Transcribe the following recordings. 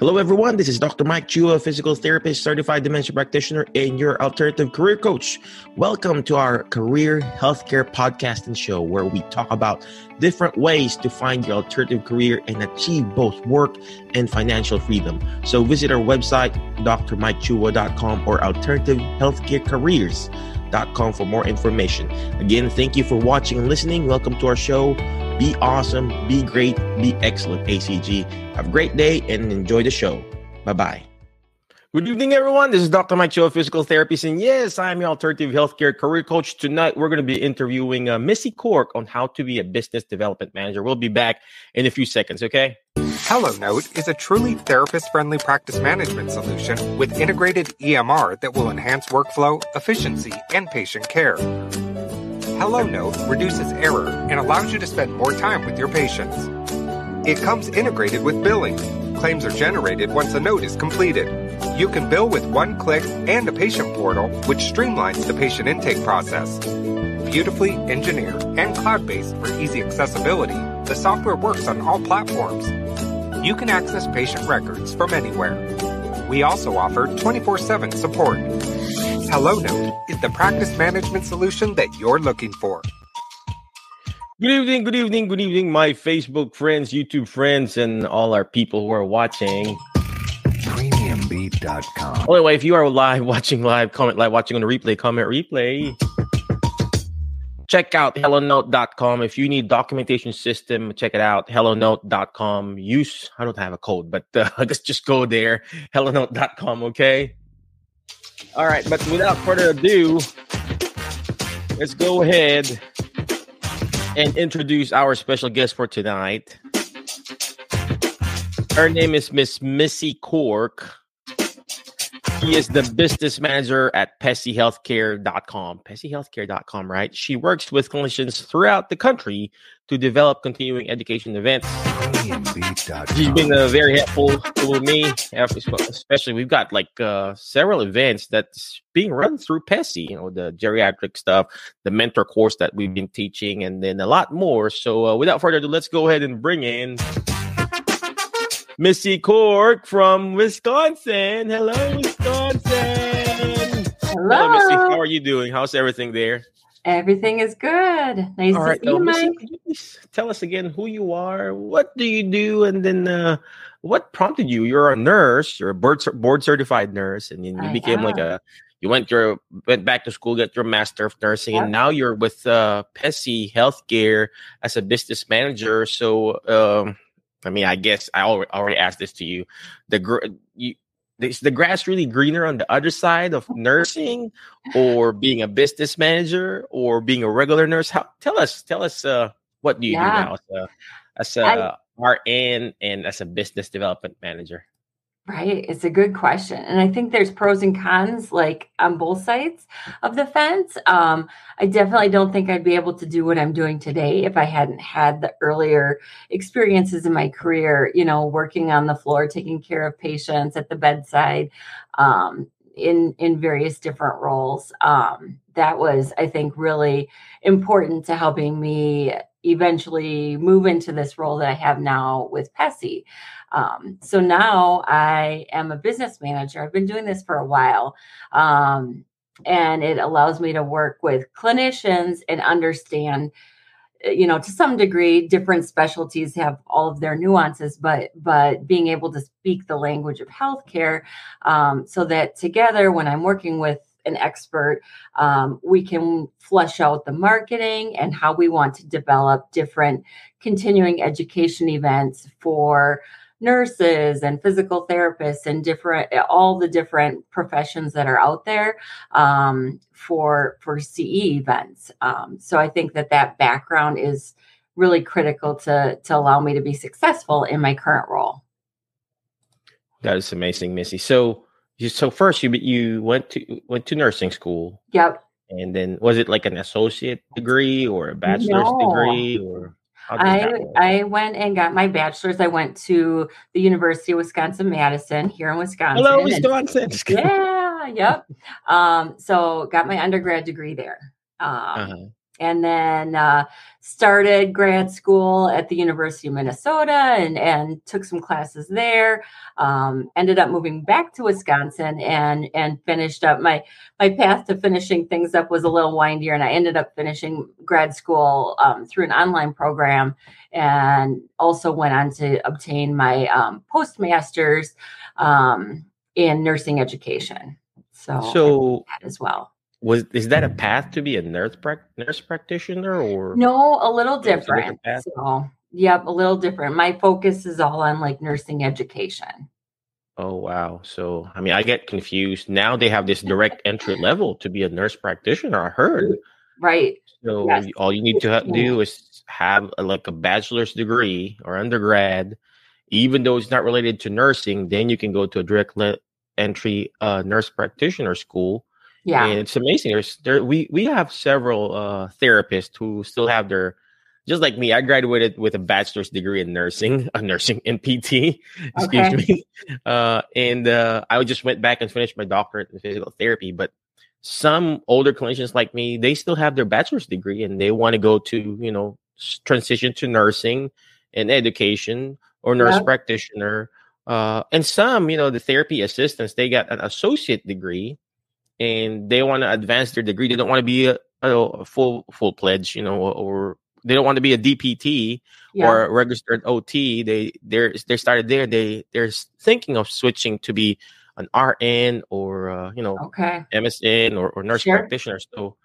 Hello, everyone. This is Dr. Mike Chua, physical therapist, certified dementia practitioner, and your alternative career coach. Welcome to our career healthcare podcast and show where we talk about different ways to find your alternative career and achieve both work and financial freedom. So visit our website, drmikechua.com or alternativehealthcarecareers.com for more information. Again, thank you for watching and listening. Welcome to our show. Be awesome, be great, be excellent, ACG. Have a great day and enjoy the show. Bye bye. Good evening, everyone. This is Dr. Mike Chua, physical therapist. And yes, I'm your alternative healthcare career coach. Tonight, we're going to be interviewing uh, Missy Cork on how to be a business development manager. We'll be back in a few seconds, okay? HelloNote is a truly therapist friendly practice management solution with integrated EMR that will enhance workflow, efficiency, and patient care. HelloNote reduces error and allows you to spend more time with your patients. It comes integrated with billing. Claims are generated once a note is completed. You can bill with one click and a patient portal, which streamlines the patient intake process. Beautifully engineered and cloud based for easy accessibility, the software works on all platforms. You can access patient records from anywhere. We also offer 24 7 support. HelloNote is the practice management solution that you're looking for. Good evening, good evening, good evening, my Facebook friends, YouTube friends, and all our people who are watching. Premiumbeat.com. By the way, if you are live, watching live, comment live, watching on the replay, comment replay. Check out hellonote.com. If you need documentation system, check it out. Hellonote.com. Use, I don't have a code, but uh, just, just go there. Hellonote.com, okay? All right, but without further ado, let's go ahead and introduce our special guest for tonight. Her name is Miss Missy Cork. She is the business manager at PESIHealthcare.com. PESIHealthcare.com, right? She works with clinicians throughout the country to develop continuing education events. She's been uh, very helpful with me, especially we've got like uh, several events that's being run through PESI, you know, the geriatric stuff, the mentor course that we've been teaching, and then a lot more. So uh, without further ado, let's go ahead and bring in Missy Cork from Wisconsin. Hello, Wisconsin. Hello. Missy. How are you doing? How's everything there? Everything is good. Nice All to right, see you, Mike. you please tell us again who you are, what do you do, and then uh, what prompted you? You're a nurse, you're a board board certified nurse, and then you I became like a you went your went back to school, get your master of nursing, and now you're with uh, PESI Healthcare as a business manager. So, um, I mean, I guess I already, asked this to you. The gr- you. Is the grass really greener on the other side of nursing or being a business manager or being a regular nurse? How tell us, tell us uh what do you Yeah. do now as a as a I- RN and as a business development manager? Right. It's a good question. And I think there's pros and cons like on both sides of the fence. Um, I definitely don't think I'd be able to do what I'm doing today if I hadn't had the earlier experiences in my career, you know, working on the floor, taking care of patients at the bedside, um, in in various different roles. Um, that was, I think, really important to helping me eventually move into this role that I have now with PESI. Um, so now I am a business manager. I've been doing this for a while. Um, and it allows me to work with clinicians and understand uh, you know to some degree different specialties have all of their nuances but but being able to speak the language of healthcare um, so that together when i'm working with an expert um, we can flesh out the marketing and how we want to develop different continuing education events for nurses and physical therapists and different all the different professions that are out there um, for for CE events. Um, so I think that that background is really critical to to allow me to be successful in my current role. That is amazing, Missy. So you so first you you went to went to nursing school Yep. and then was it like an associate degree or a bachelor's No. degree or I? I went and got my bachelor's. I went to the University of Wisconsin Madison here in Wisconsin. Hello, and- Wisconsin. yeah, yep. Um, so got my undergrad degree there. Um, Uh-huh. And then uh, started grad school at the University of Minnesota and, and took some classes there. Um, ended up moving back to Wisconsin and and finished up my my path to finishing things up was a little windier, and I ended up finishing grad school um, through an online program, and also went on to obtain my um, postmasters um, in nursing education. So, So as well. Was is that a path to be a nurse prac- nurse practitioner or No, a little a different different. So, yep, a little different. My focus is all on like nursing education. Oh wow. So I mean I get confused. Now they have this direct entry level to be a nurse practitioner, I heard. Right. So Yes. all you need to do is have a, like a bachelor's degree or undergrad, even though it's not related to nursing. Then you can go to a direct le- entry uh, nurse practitioner school, Yeah. and it's amazing. There's there we we have several uh, therapists who still have their just like me. I graduated with a bachelor's degree in nursing, a nursing in PT. Excuse Okay. me, uh, and uh, I just went back and finished my doctorate in physical therapy, but some older clinicians like me, they still have their bachelor's degree and they want to go to, you know, transition to nursing and education or nurse practitioner. Uh, and some, you know, the therapy assistants, they got an associate degree and they want to advance their degree. They don't want to be a, a, full full pledge, you know, or they don't want to be a DPT Yeah. or a registered OT. They they're they started there. They they're thinking of switching to be an RN or uh, you know okay. MSN or, or nurse Sure. practitioner. So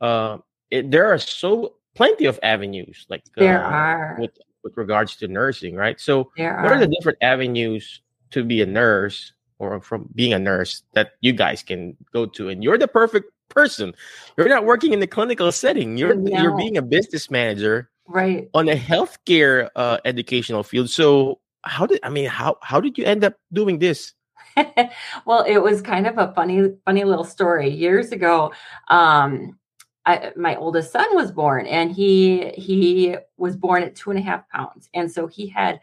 uh, it, there are so plenty of avenues like There uh, are. with with regards to nursing, right? So There what are are. the different avenues to be a nurse or from being a nurse that you guys can go to? And you're the perfect person. You're not working in the clinical setting. You're you're being a business manager Right. on a healthcare uh, educational field. So how did I mean how how did you end up doing this? well, it was kind of a funny, funny little story. Years ago, um, I, my oldest son was born, and he he was born at two and a half pounds, and so he had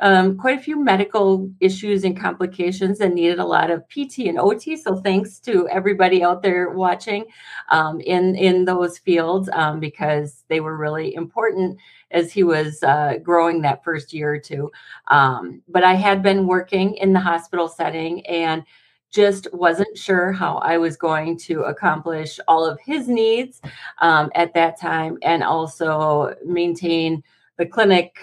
um, quite a few medical issues and complications and needed a lot of PT and OT. So thanks to everybody out there watching um, in in those fields um, because they were really important as he was uh, growing that first year or two. Um, but I had been working in the hospital setting and just wasn't sure how I was going to accomplish all of his needs um, at that time and also maintain the clinic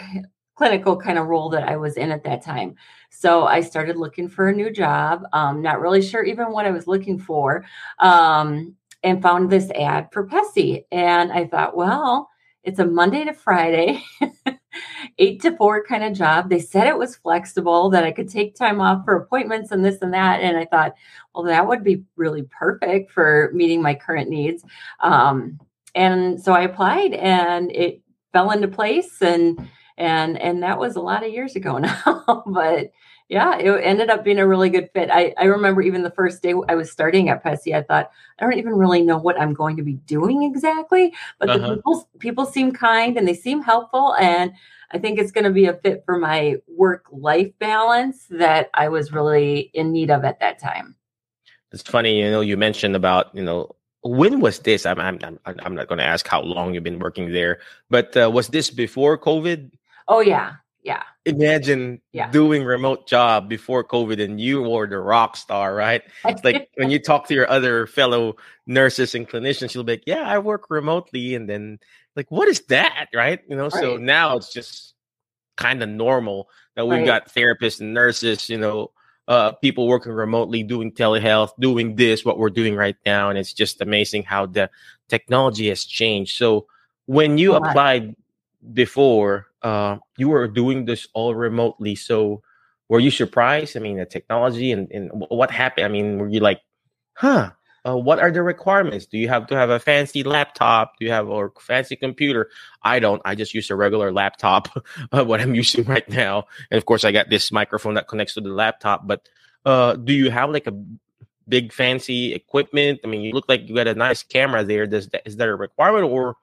clinical kind of role that I was in at that time. So I started looking for a new job, um, not really sure even what I was looking for, um, and found this ad for PESI. And I thought, well, it's a Monday to Friday, eight to four kind of job. They said it was flexible, that I could take time off for appointments and this and that. And I thought, well, that would be really perfect for meeting my current needs. Um, and so I applied and it fell into place and and and that was a lot of years ago now but yeah it ended up being a really good fit i i remember even the first day i was starting at PESI, i thought i don't even really know what i'm going to be doing exactly but Uh-huh. the people people seem kind and they seem helpful and i think it's going to be a fit for my work life balance that i was really in need of at that time It's funny, you know, you mentioned about, you know, when was this? I'm I'm I'm, I'm not going to ask how long you've been working there, but uh, was this before COVID? Oh yeah yeah Imagine Yeah. doing remote job before COVID and you were the rock star, right? It's like when you talk to your other fellow nurses and clinicians, you'll be like, "Yeah, I work remotely," and then like, "What is that?" Right? You know. So now it's just kind of normal that we've Right. got therapists and nurses, you know, uh, people working remotely, doing telehealth, doing this, what we're doing right now, and it's just amazing how the technology has changed. So when you applied before, uh, you were doing this all remotely. So were you surprised? I mean, the technology and, and what happened? I mean, were you like, huh? Uh, what are the requirements? Do you have to have a fancy laptop? Do you have a fancy computer? I don't. I just use a regular laptop, uh, what I'm using right now. And of course, I got this microphone that connects to the laptop. But uh, do you have like a big fancy equipment? I mean, you look like you got a nice camera there. Does that is that a requirement, or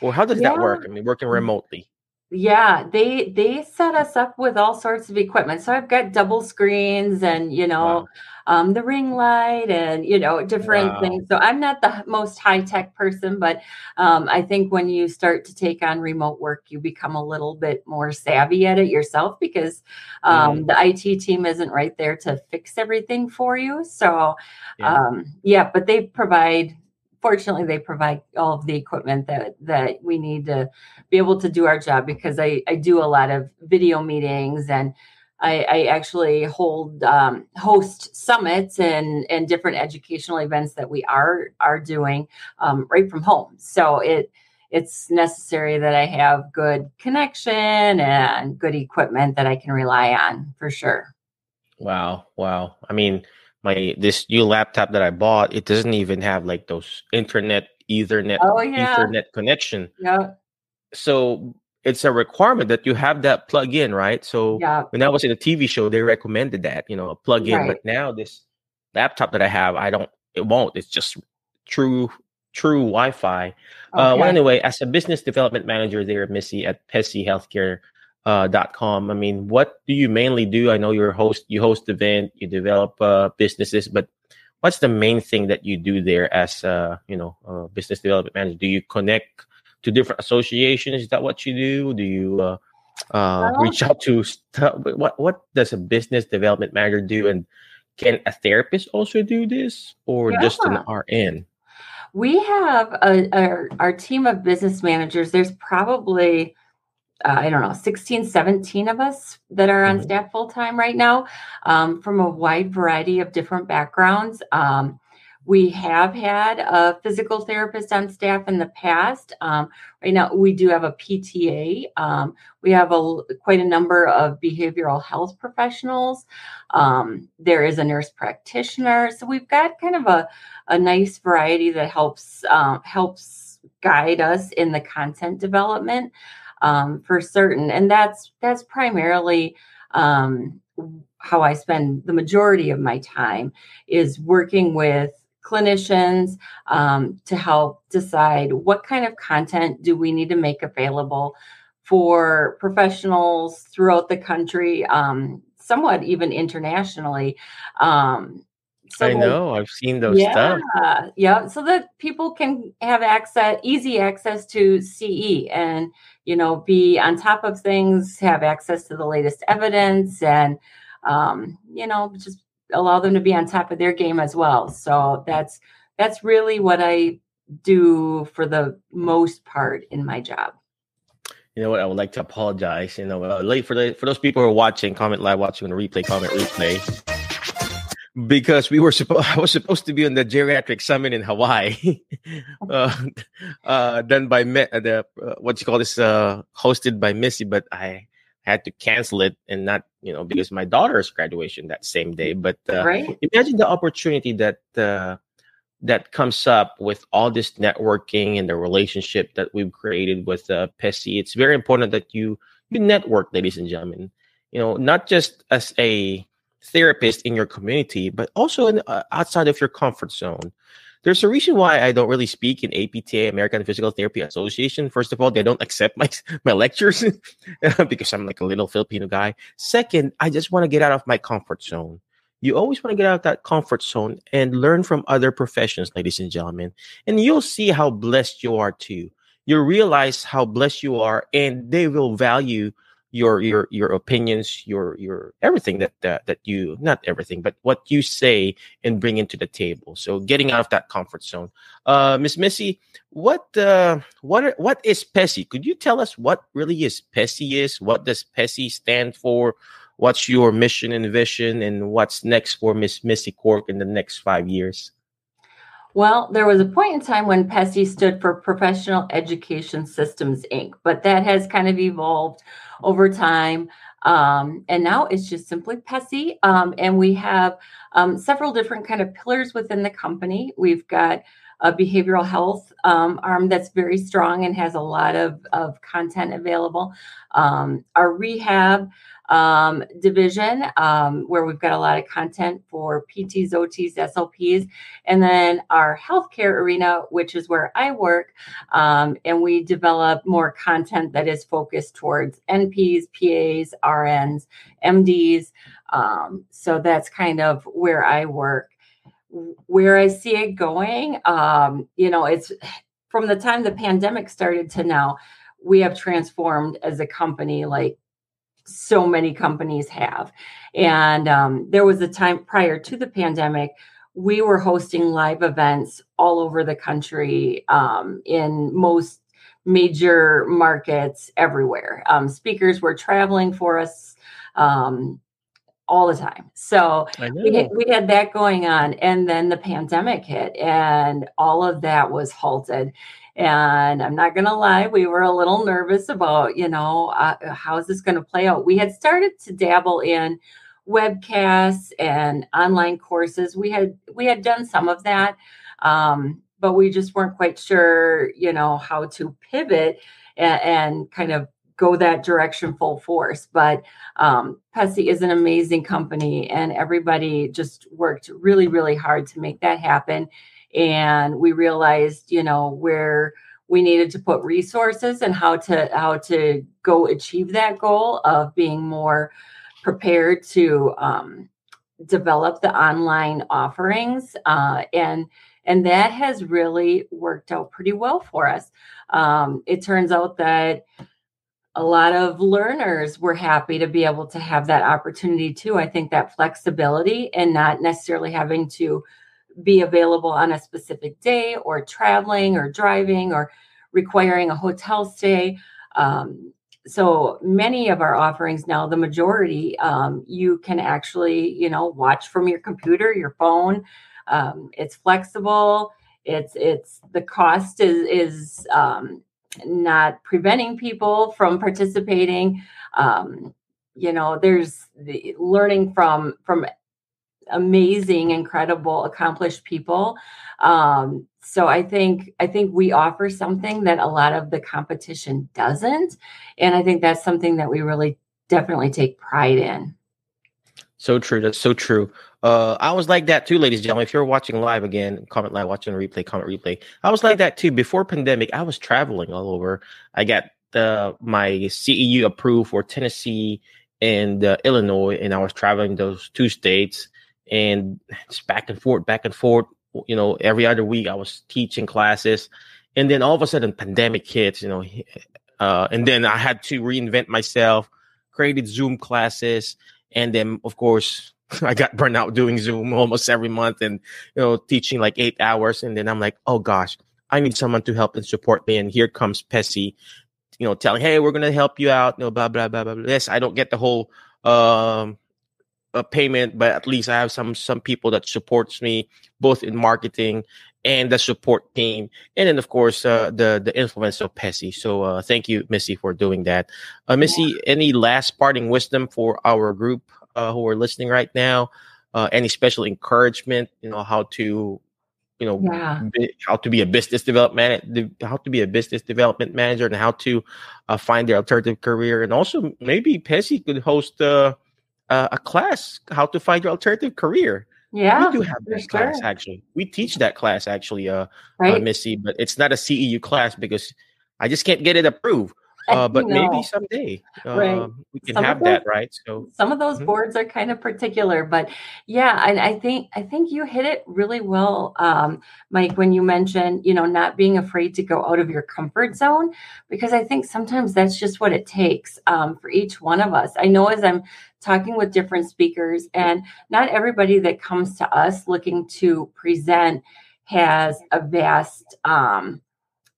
or how does that work? I mean, working remotely. Yeah, they they set us up with all sorts of equipment. So I've got double screens and you know, um, the ring light and you know different Wow. things. So I'm not the most high tech person, but um, I think when you start to take on remote work, you become a little bit more savvy at it yourself because um, the IT team isn't right there to fix everything for you. So Yeah. um, yeah, but they provide. Fortunately, they provide all of the equipment that that we need to be able to do our job because I I do a lot of video meetings and I, I actually hold um, host summits and and different educational events that we are are doing um, right from home. So it it's necessary that I have good connection and good equipment that I can rely on for sure. Wow, wow. I mean, my this new laptop that I bought, it doesn't even have like those internet Ethernet Oh yeah, Ethernet connection. yeah, So it's a requirement that you have that plug in, right? So yeah. when I was in a TV show, they recommended that, you know, a plug in. Right. But now this laptop that I have, I don't it won't. It's just true true Wi-Fi. Uh, well, anyway, as a business development manager there, Missy at PESI Healthcare dot com. I mean, what do you mainly do? I know you're a host, you host event, you develop uh, businesses, but what's the main thing that you do there as uh, you know, a business development manager? Do you connect to different associations? Is that what you do? Do you uh, uh, reach out to stu- what what does a business development manager do and can a therapist also do this or just an RN? We have a, our, our team of business managers. There's probably, uh, I don't know, 16, 17 of us that are on Mhm. staff full time right now um, from a wide variety of different backgrounds. Um, we have had a physical therapist on staff in the past. Um, right now, we do have a PTA. Um, we have a, quite a number of behavioral health professionals. Um, there is a nurse practitioner. So we've got kind of a, a nice variety that helps um, helps guide us in the content development um, for certain, and that's that's primarily um, how I spend the majority of my time is working with clinicians um, to help decide what kind of content do we need to make available for professionals throughout the country, um, somewhat even internationally. Um, so I know. I've seen those stuff. yeah, yeah. So that people can have access, easy access to CE, and you know, be on top of things, have access to the latest evidence, and um, you know, just allow them to be on top of their game as well. So that's that's really what I do for the most part in my job. You know what? I would like to apologize. You know, uh, late for the for those people who are watching, comment live, watching on the replay, comment replay. Because we were supposed, I was supposed to be on the geriatric summit in Hawaii, uh, uh, done by Me- uh, the uh, what you call this, uh, hosted by Missy, but I had to cancel it and not, you know, because my daughter's graduation that same day. But uh, right? imagine the opportunity that uh, that comes up with all this networking and the relationship that we've created with uh, PESI. It's very important that you you network, ladies and gentlemen. You know, not just as a therapist in your community, but also in, uh, outside of your comfort zone. There's a reason why I don't really speak in APTA, American Physical Therapy Association. First of all, they don't accept my my lectures because I'm like a little Filipino guy. Second, I just want to get out of my comfort zone. You always want to get out of that comfort zone and learn from other professions, ladies and gentlemen. And you'll see how blessed you are too. You realize how blessed you are, and they will value your your your opinions, your your everything that that, that you not everything, but what you say and bring into the table. So getting out of that comfort zone. Uh, Miss Missy, what uh what are, what is PESI? Could you tell us what really is PESI is? What does PESI stand for? What's your mission and vision, and what's next for Miss Missy Cork in the next five years? Well, there was a point in time when PESI stood for Professional Education Systems Inc., but that has kind of evolved over time. Um, and now it's just simply PESI. Um, and we have um, several different kind of pillars within the company. We've got a behavioral health um, arm that's very strong and has a lot of, of content available. Um, our rehab um, division, um, where we've got a lot of content for PTs, OTs, SLPs, and then our healthcare arena, which is where I work, um, and we develop more content that is focused towards NPs, PAs, RNs, MDs. Um, so that's kind of where I work. Where I see it going, um, you know, it's from the time the pandemic started to now, we have transformed as a company like so many companies have. And um, there was a time prior to the pandemic, we were hosting live events all over the country um, in most major markets everywhere. Um, speakers were traveling for us um, all the time. So we had, we had that going on. And then the pandemic hit, and all of that was halted. And I'm not going to lie, we were a little nervous about, you know, uh, how is this going to play out? We had started to dabble in webcasts and online courses. We had we had done some of that, um, but we just weren't quite sure, you know, how to pivot and, and kind of go that direction full force. But um, PESI is an amazing company, and everybody just worked really, really hard to make that happen and we realized you know where we needed to put resources and how to how to go achieve that goal of being more prepared to um, develop the online offerings uh, and and that has really worked out pretty well for us um, it turns out that a lot of learners were happy to be able to have that opportunity too i think that flexibility and not necessarily having to be available on a specific day or traveling or driving or requiring a hotel stay. Um, so many of our offerings now, the majority, um, you can actually, you know, watch from your computer, your phone. Um, it's flexible. It's it's the cost is is um, not preventing people from participating. Um, you know, there's the learning from from amazing, incredible, accomplished people. Um, so I think I think we offer something that a lot of the competition doesn't, and I think that's something that we really definitely take pride in. So true. That's so true. Uh, I was like that too, ladies and gentlemen. If you're watching live again, comment live, watching replay, comment replay. I was like that too. Before pandemic, I was traveling all over. I got the my CEU approved for Tennessee and uh, Illinois, and I was traveling those two states and it's back and forth, back and forth. You know, every other week I was teaching classes, and then all of a sudden, pandemic hits. You know, uh, and then I had to reinvent myself, created Zoom classes, and then of course I got burned out doing Zoom almost every month, and you know, teaching like eight hours, and then I'm like, oh gosh, I need someone to help and support me, and here comes PESI, you know, telling, hey, we're gonna help you out, you know, blah blah blah blah. blah. Yes, I don't get the whole um a payment, but at least I have some some people that supports me both in marketing and the support team, and then of course uh, the the influence of PESI. So uh, thank you, Missy, for doing that. Uh, Missy, any last parting wisdom for our group uh, who are listening right now? Uh, any special encouragement? You know how to you know yeah. be, how to be a business development how to be a business development manager and how to uh, find their alternative career and also maybe PESI could host uh, uh, a class how to find your alternative career. Yeah, we do have that sure. class actually. We teach that class actually, uh, uh right? uh, Missy, but it's not a CEU class because I just can't get it approved. Uh, but no. maybe someday right. Um, we can some have those, that, right? So some of those mm-hmm. boards are kind of particular, but yeah, and I think I think you hit it really well, um, Mike, when you mentioned you know not being afraid to go out of your comfort zone, because I think sometimes that's just what it takes um, for each one of us. I know as I'm talking with different speakers, and not everybody that comes to us looking to present has a vast um,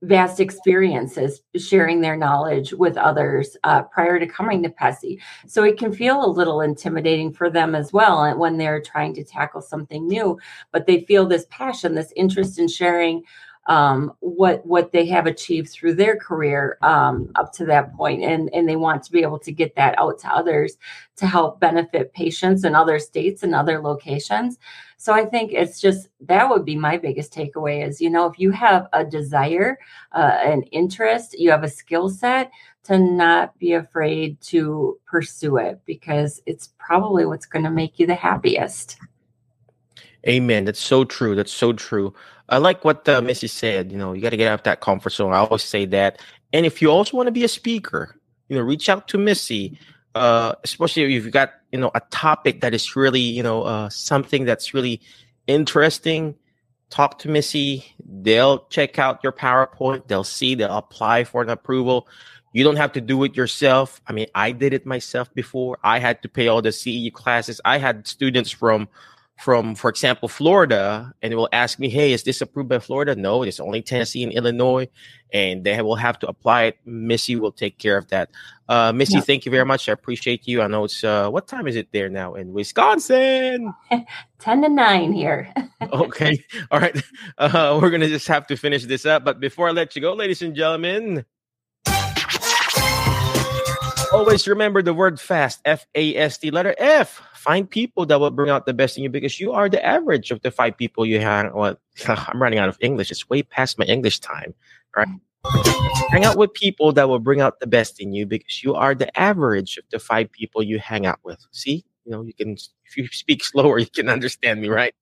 vast experiences sharing their knowledge with others uh, prior to coming to PESI. So it can feel a little intimidating for them as well when they're trying to tackle something new, but they feel this passion, this interest in sharing um, what what they have achieved through their career um, up to that point, and and they want to be able to get that out to others to help benefit patients in other states and other locations. So I think it's just that would be my biggest takeaway is you know if you have a desire, uh, an interest, you have a skill set to not be afraid to pursue it because it's probably what's going to make you the happiest. Amen. That's so true. That's so true. I like what uh, Missy said. You know, you got to get out of that comfort zone. I always say that. And if you also want to be a speaker, you know, reach out to Missy, uh, especially if you've got you know a topic that is really you know uh, something that's really interesting. Talk to Missy. They'll check out your PowerPoint. They'll see. They'll apply for an approval. You don't have to do it yourself. I mean, I did it myself before. I had to pay all the CEU classes. I had students from from, for example, Florida, and it will ask me, "Hey, is this approved by Florida?" No, it's only Tennessee and Illinois, and they will have to apply it. Missy will take care of that. Uh, Missy, yeah. thank you very much. I appreciate you. I know it's uh, what time is it there now in Wisconsin? Ten to nine here. okay, all right. Uh, we're gonna just have to finish this up, but before I let you go, ladies and gentlemen. Always remember the word fast, F A S T, letter F. Find people that will bring out the best in you because you are the average of the five people you hang. Well, I'm running out of English. It's way past my English time, right? hang out with people that will bring out the best in you because you are the average of the five people you hang out with. See, you know, you can, if you speak slower, you can understand me, right?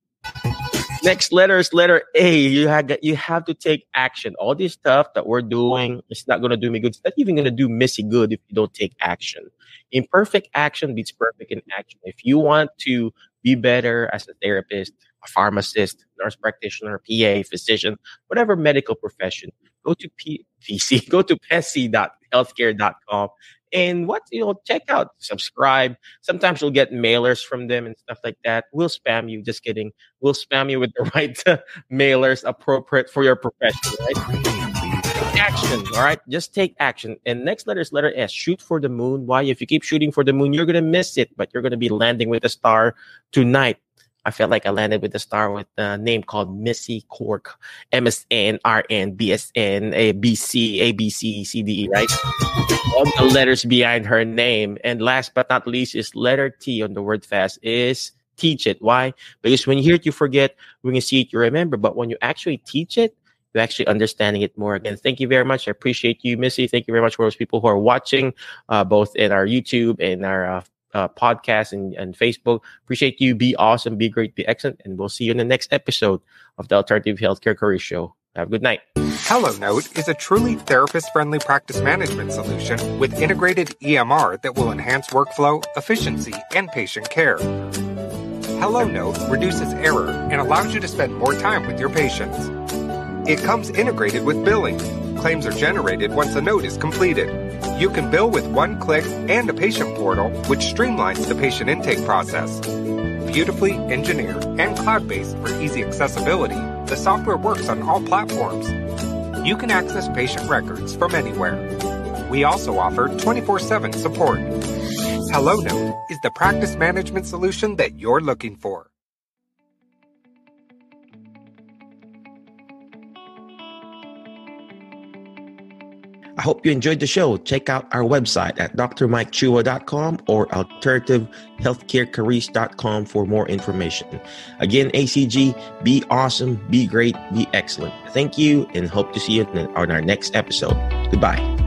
Next letter is letter A. You have you have to take action. All this stuff that we're doing, it's not going to do me good. It's not even going to do Missy good if you don't take action. Imperfect action beats perfect in action. If you want to be better as a therapist, a pharmacist, nurse practitioner, PA, physician, whatever medical profession, go to P- PC, go to pessy.healthcare.com and what you know check out subscribe. Sometimes you'll get mailers from them and stuff like that. We'll spam you just kidding. We'll spam you with the right uh, mailers appropriate for your profession right? Action all right? Just take action. And next letter is letter s shoot for the moon. Why? If you keep shooting for the moon you're gonna miss it but you're gonna be landing with a star tonight I felt like I landed with a star with a name called Missy Cork, MSN, RN, BSN, ABC, ABC, CDE, right? All the letters behind her name. And last but not least is letter T on the word fast is teach it. Why? Because when you hear it, you forget. When you see it, you remember. But when you actually teach it, you're actually understanding it more. Again, thank you very much. I appreciate you, Missy. Thank you very much for those people who are watching, uh, both in our YouTube and our uh, uh, podcast and, and Facebook. Appreciate you. Be awesome, be great, be excellent. And we'll see you in the next episode of the Alternative Healthcare Career Show. Have a good night. HelloNote is a truly therapist friendly practice management solution with integrated EMR that will enhance workflow, efficiency, and patient care. HelloNote reduces error and allows you to spend more time with your patients. It comes integrated with billing. Claims are generated once a note is completed. You can bill with one click and a patient portal, which streamlines the patient intake process. Beautifully engineered and cloud based for easy accessibility, the software works on all platforms. You can access patient records from anywhere. We also offer 24 7 support. HelloNote is the practice management solution that you're looking for. I hope you enjoyed the show. Check out our website at drmikechua.com or alternativehealthcarecareers.com for more information. Again, ACG, be awesome, be great, be excellent. Thank you and hope to see you on our next episode. Goodbye.